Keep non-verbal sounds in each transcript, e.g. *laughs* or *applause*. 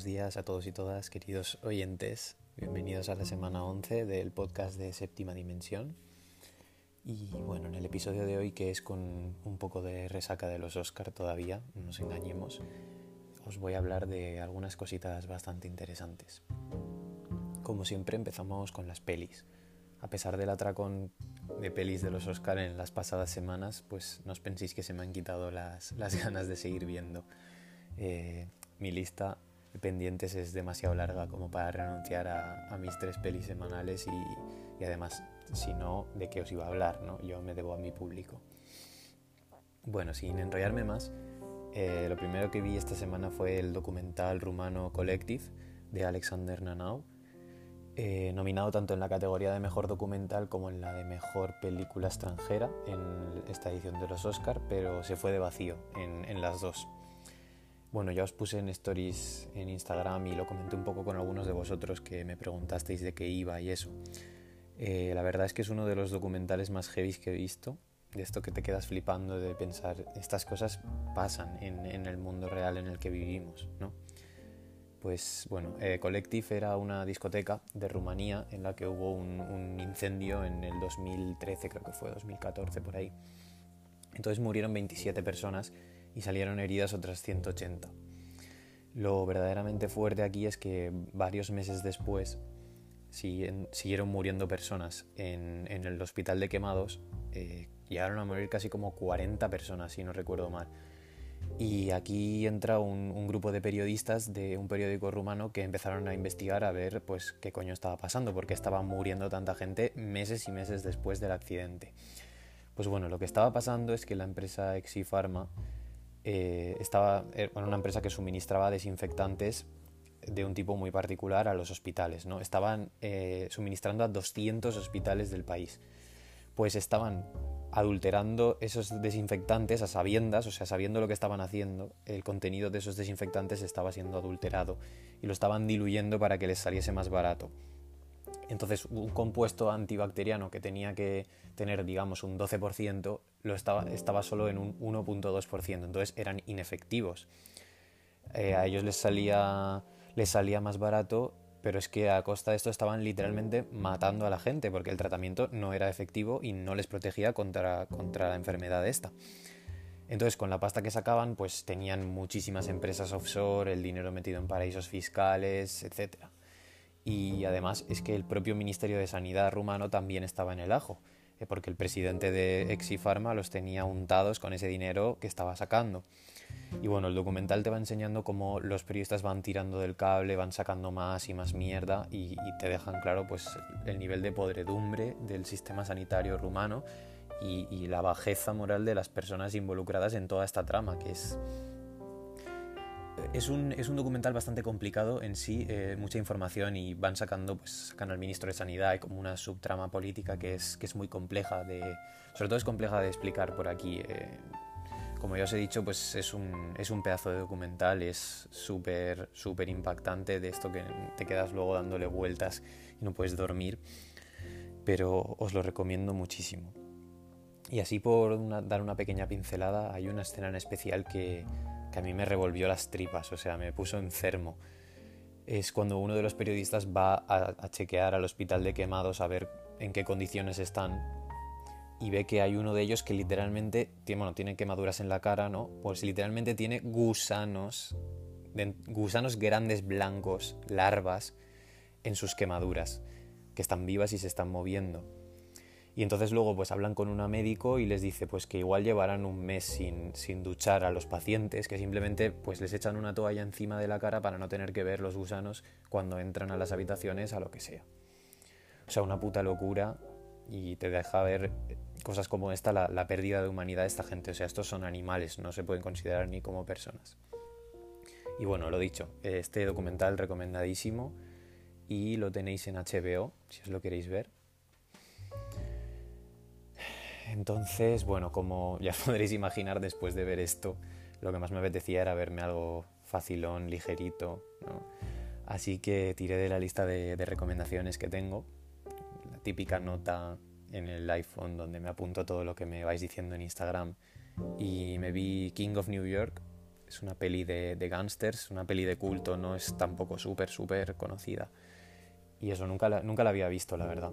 buenos días a todos y todas, queridos oyentes. Bienvenidos a la semana 11 del podcast de Séptima Dimensión. Y bueno, en el episodio de hoy, que es con un poco de resaca de los Oscar todavía, no nos engañemos, os voy a hablar de algunas cositas bastante interesantes. Como siempre, empezamos con las pelis. A pesar del atracón de pelis de los Oscar en las pasadas semanas, pues no os penséis que se me han quitado las, las ganas de seguir viendo. Eh, mi lista pendientes es demasiado larga como para renunciar a, mis tres pelis semanales y, además, si no, ¿de qué os iba a hablar? ¿no? Yo me debo a mi público. Bueno, sin enrollarme más, eh, lo primero que vi esta semana fue el documental rumano Collective de Alexander Nanau, eh, nominado tanto en la categoría de mejor documental como en la de mejor película extranjera en esta edición de los Oscar, pero se fue de vacío en, en las dos. Bueno, ya os puse en stories en Instagram y lo comenté un poco con algunos de vosotros que me preguntasteis de qué iba y eso. Eh, la verdad es que es uno de los documentales más heavy que he visto, de esto que te quedas flipando de pensar, estas cosas pasan en, el mundo real en el que vivimos, ¿no? Pues bueno, eh, Collective era una discoteca de Rumanía en la que hubo un, un incendio en el 2013, creo que fue 2014 por ahí. Entonces murieron 27 personas y salieron heridas otras 180. Lo verdaderamente fuerte aquí es que varios meses después siguieron muriendo personas. En, el hospital de quemados eh, llegaron a morir casi como 40 personas, si no recuerdo mal. Y aquí entra un, grupo de periodistas de un periódico rumano que empezaron a investigar a ver pues qué coño estaba pasando, porque estaba muriendo tanta gente meses y meses después del accidente. Pues bueno, lo que estaba pasando es que la empresa Exifarma eh, estaba era una empresa que suministraba desinfectantes de un tipo muy particular a los hospitales. ¿no? Estaban eh, suministrando a 200 hospitales del país. Pues estaban adulterando esos desinfectantes a sabiendas, o sea, sabiendo lo que estaban haciendo, el contenido de esos desinfectantes estaba siendo adulterado y lo estaban diluyendo para que les saliese más barato. Entonces, un compuesto antibacteriano que tenía que tener, digamos, un 12%, lo estaba, estaba solo en un 1.2%, entonces eran inefectivos. Eh, a ellos les salía, les salía más barato, pero es que a costa de esto estaban literalmente matando a la gente, porque el tratamiento no era efectivo y no les protegía contra, contra la enfermedad esta. Entonces, con la pasta que sacaban, pues tenían muchísimas empresas offshore, el dinero metido en paraísos fiscales, etcétera. Y además es que el propio Ministerio de Sanidad rumano también estaba en el ajo, eh, porque el presidente de Exifarma los tenía untados con ese dinero que estaba sacando. Y bueno, el documental te va enseñando cómo los periodistas van tirando del cable, van sacando más y más mierda y, te dejan claro pues el nivel de podredumbre del sistema sanitario rumano y, y la bajeza moral de las personas involucradas en toda esta trama, que es es un, es un, documental bastante complicado en sí, eh, mucha información y van sacando, pues sacan al ministro de Sanidad y como una subtrama política que es, que es muy compleja de, sobre todo es compleja de explicar por aquí. Eh, como ya os he dicho, pues es un, es un pedazo de documental, es súper, súper impactante de esto que te quedas luego dándole vueltas y no puedes dormir, pero os lo recomiendo muchísimo. Y así por dar una pequeña pincelada, hay una escena en especial que que a mí me revolvió las tripas, o sea, me puso enfermo. Es cuando uno de los periodistas va a, chequear al hospital de quemados a ver en qué condiciones están y ve que hay uno de ellos que literalmente tiene, bueno, tiene quemaduras en la cara, ¿no? Pues literalmente tiene gusanos, gusanos grandes blancos, larvas, en sus quemaduras, que están vivas y se están moviendo. Y entonces luego pues hablan con una médico y les dice pues que igual llevarán un mes sin, sin, duchar a los pacientes, que simplemente pues les echan una toalla encima de la cara para no tener que ver los gusanos cuando entran a las habitaciones a lo que sea. O sea, una puta locura y te deja ver cosas como esta, la, la pérdida de humanidad de esta gente. O sea, estos son animales, no se pueden considerar ni como personas. Y bueno, lo dicho, este documental recomendadísimo y lo tenéis en HBO, si os lo queréis ver. Entonces, bueno, como ya *laughs* podréis imaginar después de ver esto, lo que más me apetecía era verme algo facilón, ligerito, ¿no? Así que tiré de la lista de, recomendaciones que tengo, la típica nota en el iPhone donde me apunto todo lo que me vais diciendo en Instagram y me vi King of New York, es una peli de, de gángsters, una peli de culto, no es tampoco súper, súper conocida. Y eso nunca nunca la había visto, la verdad.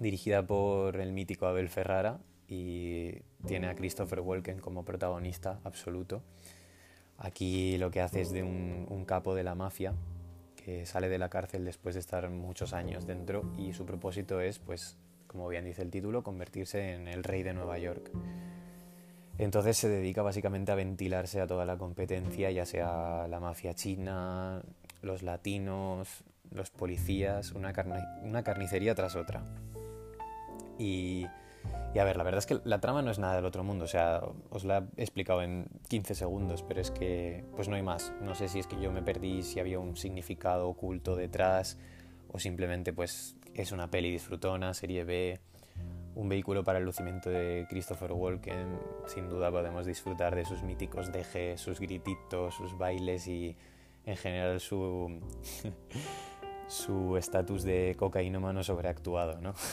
Dirigida por el mítico Abel Ferrara y tiene a Christopher Walken como protagonista absoluto. Aquí lo que hace es de un, un capo de la mafia que sale de la cárcel después de estar muchos años dentro y su propósito es, pues, como bien dice el título, convertirse en el rey de Nueva York. Entonces se dedica básicamente a ventilarse a toda la competencia, ya sea la mafia china, los latinos, los policías, una, una carnicería tras otra. Y, y, a ver, la verdad es que la trama no es nada del otro mundo, o sea, os la he explicado en 15 segundos, pero es que pues no hay más. No sé si es que yo me perdí, si había un significado oculto detrás, o simplemente pues es una peli disfrutona, serie B un vehículo para el lucimiento de Christopher Walken. Sin duda podemos disfrutar de sus míticos dejes, sus grititos, sus bailes y en general su *laughs* su estatus de cocainómano sobreactuado, ¿no? *laughs*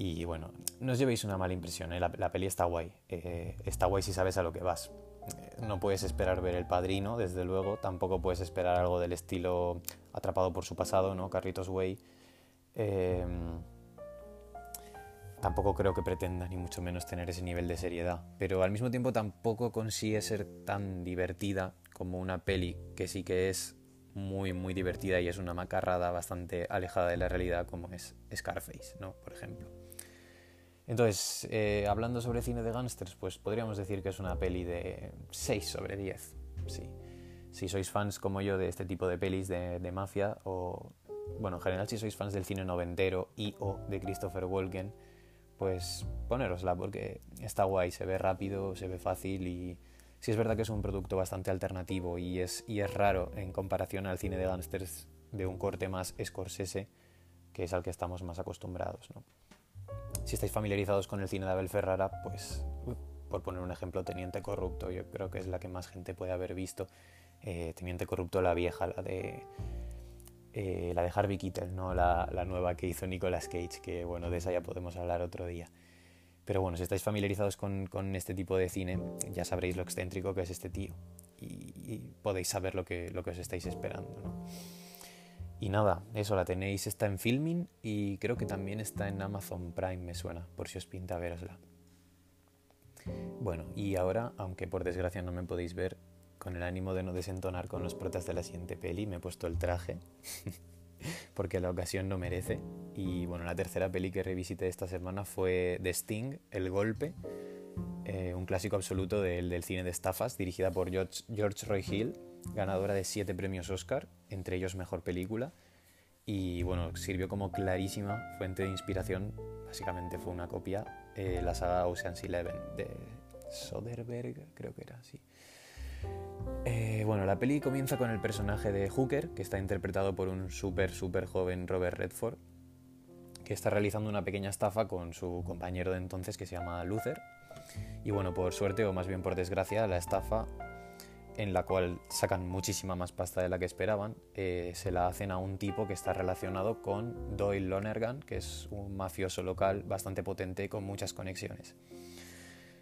y bueno, no os llevéis una mala impresión, ¿eh? la, la, peli está guay. Eh, está guay si sabes a lo que vas. Eh, no puedes esperar ver El Padrino, desde luego. Tampoco puedes esperar algo del estilo Atrapado por su pasado, ¿no? Carritos Way. Eh, tampoco creo que pretenda ni mucho menos tener ese nivel de seriedad, pero al mismo tiempo tampoco consigue ser tan divertida como una peli que sí que es muy muy divertida y es una macarrada bastante alejada de la realidad como es Scarface, ¿no? Por ejemplo. Entonces, eh, hablando sobre cine de gángsters, pues podríamos decir que es una peli de 6 sobre 10, sí. Si sois fans como yo de este tipo de pelis de, mafia, o bueno, en general si sois fans del cine noventero y o de Christopher Walken, pues ponerosla porque está guay, se ve rápido, se ve fácil y sí es verdad que es un producto bastante alternativo y es, y es raro en comparación al cine de gangsters de un corte más Scorsese, que es al que estamos más acostumbrados. ¿no? Si estáis familiarizados con el cine de Abel Ferrara, pues por poner un ejemplo, Teniente Corrupto, yo creo que es la que más gente puede haber visto. Eh, Teniente Corrupto, la vieja, la de eh, la de Harvey Keitel, ¿no? La, la, nueva que hizo Nicolas Cage, que bueno, de esa ya podemos hablar otro día. Pero bueno, si estáis familiarizados con, con este tipo de cine, ya sabréis lo excéntrico que es este tío y, y podéis saber lo que, lo que os estáis esperando. ¿no? Y nada, eso la tenéis, está en Filming y creo que también está en Amazon Prime, me suena, por si os pinta verosla. Bueno, y ahora, aunque por desgracia no me podéis ver, con el ánimo de no desentonar con los protas de la siguiente peli, me he puesto el traje, *laughs* porque la ocasión no merece. Y bueno, la tercera peli que revisité esta semana fue The Sting, El Golpe, eh, un clásico absoluto del, cine de estafas, dirigida por George, George Roy Hill, ganadora de siete premios Oscar, entre ellos Mejor Película. Y bueno, sirvió como clarísima fuente de inspiración, básicamente fue una copia, eh, la saga Ocean's Eleven de Soderbergh, creo que era así. Eh, bueno, la peli comienza con el personaje de Hooker, que está interpretado por un súper, súper joven Robert Redford, que está realizando una pequeña estafa con su compañero de entonces que se llama Luther. Y bueno, por suerte o más bien por desgracia, la estafa, en la cual sacan muchísima más pasta de la que esperaban, eh, se la hacen a un tipo que está relacionado con Doyle Lonergan, que es un mafioso local bastante potente con muchas conexiones.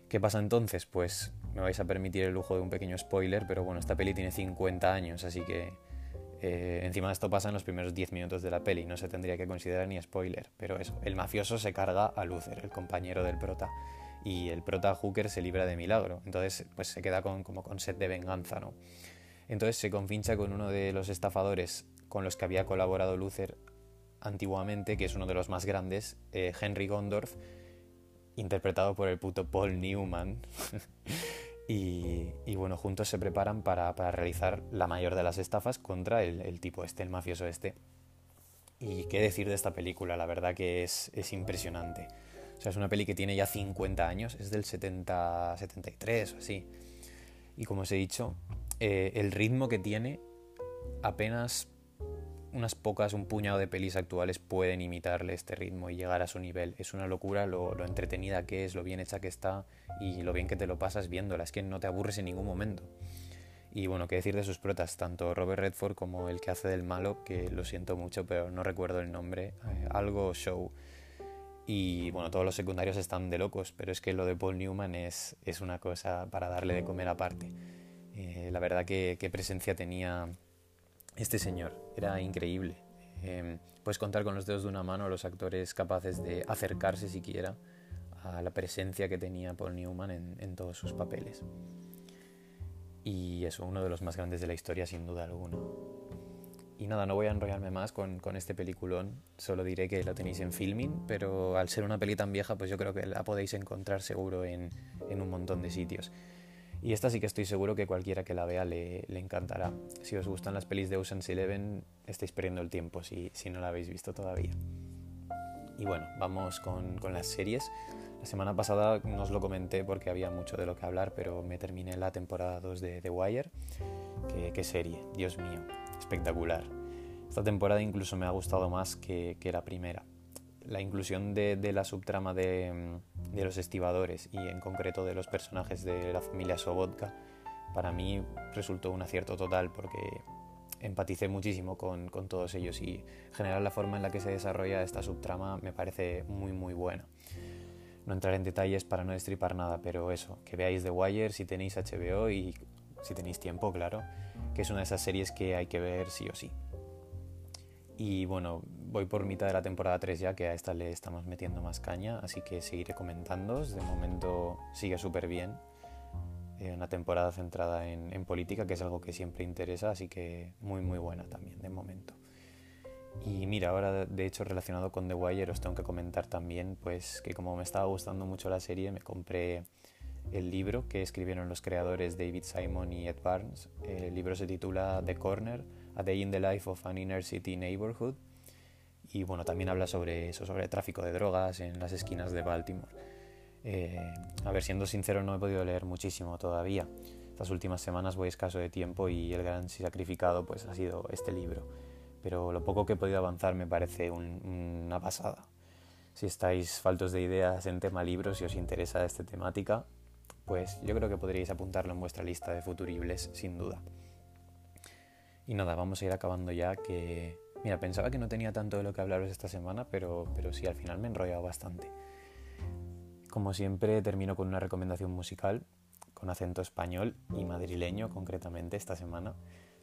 ¿Qué pasa entonces? Pues me vais a permitir el lujo de un pequeño spoiler, pero bueno, esta peli tiene 50 años, así que eh, encima de esto pasa en los primeros 10 minutos de la peli, no se tendría que considerar ni spoiler, pero eso, el mafioso se carga a Luther, el compañero del prota, y el prota Hooker se libra de milagro, entonces pues se queda con, como con sed de venganza, ¿no? Entonces se confincha con uno de los estafadores con los que había colaborado Luther antiguamente, que es uno de los más grandes, eh, Henry Gondorf, interpretado por el puto Paul Newman. *laughs* y, y, bueno, juntos se preparan para, para, realizar la mayor de las estafas contra el, el, tipo este, el mafioso este. Y qué decir de esta película, la verdad que es, es impresionante. O sea, es una peli que tiene ya 50 años, es del 70, 73 o así. Y como os he dicho, eh, el ritmo que tiene apenas unas pocas, un puñado de pelis actuales pueden imitarle este ritmo y llegar a su nivel. Es una locura lo, entretenida que es, lo bien hecha que está y lo bien que te lo pasas viéndola. Es que no te aburres en ningún momento. Y bueno, qué decir de sus protas, tanto Robert Redford como el que hace del malo, que lo siento mucho, pero no recuerdo el nombre, eh, algo show. Y bueno, todos los secundarios están de locos, pero es que lo de Paul Newman es, es una cosa para darle de comer aparte. Eh, la verdad que, presencia tenía este señor, era increíble. Em, puedes contar con los dedos de una mano a los actores capaces de acercarse siquiera a la presencia que tenía Paul Newman en, todos sus papeles. Y eso, uno de los más grandes de la historia sin duda alguna. Y nada, no voy a enrollarme más con, este peliculón, solo diré que lo tenéis en filming, pero al ser una peli tan vieja, pues yo creo que la podéis encontrar seguro en, un montón de sitios. Y esta sí que estoy seguro que cualquiera que la vea le, encantará. Si os gustan las pelis de Ocean's Eleven, estáis perdiendo el tiempo si, si no la habéis visto todavía. Y bueno, vamos con, con las series. La semana pasada no os lo comenté porque había mucho de lo que hablar, pero me terminé la temporada 2 de The Wire. Qué, qué serie, Dios mío espectacular. Esta temporada incluso me ha gustado más que, que la primera. La inclusión de, de la subtrama de, de, los estibadores y en concreto de los personajes de la familia Sobotka para mí resultó un acierto total porque empaticé muchísimo con, con, todos ellos y en general la forma en la que se desarrolla esta subtrama me parece muy muy buena. No entraré en detalles para no destripar nada, pero eso, que veáis The Wire si tenéis HBO y si tenéis tiempo, claro, que es una de esas series que hay que ver sí o sí. Y bueno, voy por mitad de la temporada 3 ya, que a esta le estamos metiendo más caña, así que seguiré comentando. De momento sigue súper bien. Eh, una temporada centrada en, en, política, que es algo que siempre interesa, así que muy muy buena también de momento. Y mira, ahora de hecho relacionado con The Wire os tengo que comentar también pues que como me estaba gustando mucho la serie me compré el libro que escribieron los creadores David Simon y Ed Barnes. El libro se titula The Corner, A Day in the Life of an Inner City Neighborhood. Y bueno, también habla sobre eso, sobre el tráfico de drogas en las esquinas de Baltimore. Eh, a ver, siendo sincero, no he podido leer muchísimo todavía. Estas últimas semanas voy escaso de tiempo y el gran sacrificado pues ha sido este libro. Pero lo poco que he podido avanzar me parece una pasada. Si estáis faltos de ideas en tema libros y os interesa esta temática, pues yo creo que podríais apuntarlo en vuestra lista de futuribles, sin duda. Y nada, vamos a ir acabando ya que... Mira, pensaba que no tenía tanto de lo que hablaros esta semana, pero, pero sí, al final me he enrollado bastante. Como siempre, termino con una recomendación musical, con acento español y madrileño concretamente esta semana.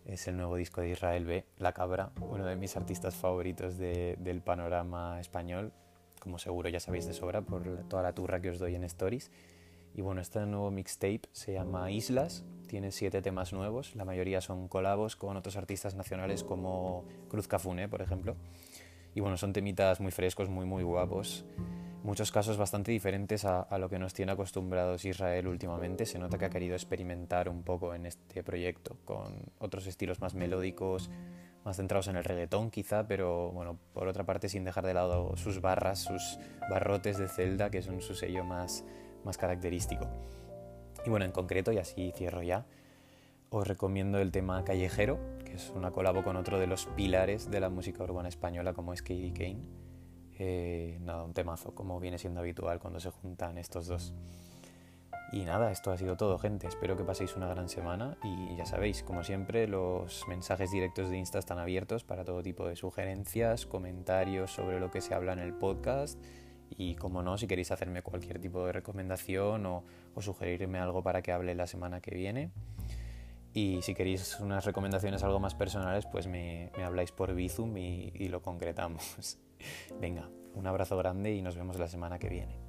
Es el nuevo disco de Israel B, La Cabra, uno de mis artistas favoritos del panorama español, como seguro ya sabéis de sobra por toda la turra que os doy en Stories. Y bueno, este nuevo mixtape se llama Islas, tiene siete temas nuevos, la mayoría son colabos con otros artistas nacionales como Cruz Cafune, por ejemplo. Y bueno, son temitas muy frescos, muy muy guapos. Muchos casos bastante diferentes a, lo que nos tiene acostumbrados Israel últimamente. Se nota que ha querido experimentar un poco en este proyecto con otros estilos más melódicos, más centrados en el reggaetón quizá, pero bueno, por otra parte sin dejar de lado sus barras, sus barrotes de celda, que son su sello más, más característico. Y bueno, en concreto, y así cierro ya, os recomiendo el tema Callejero, que es una colabo con otro de los pilares de la música urbana española como es Katie Kane. Eh, nada, un temazo, como viene siendo habitual cuando se juntan estos dos. Y nada, esto ha sido todo, gente. Espero que paséis una gran semana y ya sabéis, como siempre, los mensajes directos de Insta están abiertos para todo tipo de sugerencias, comentarios sobre lo que se habla en el podcast y como no, si queréis hacerme cualquier tipo de recomendación o, sugerirme algo para que hable la semana que viene. Y si queréis unas recomendaciones algo más personales, pues me, habláis por Bizum y, y lo concretamos. *laughs* Venga, un abrazo grande y nos vemos la semana que viene.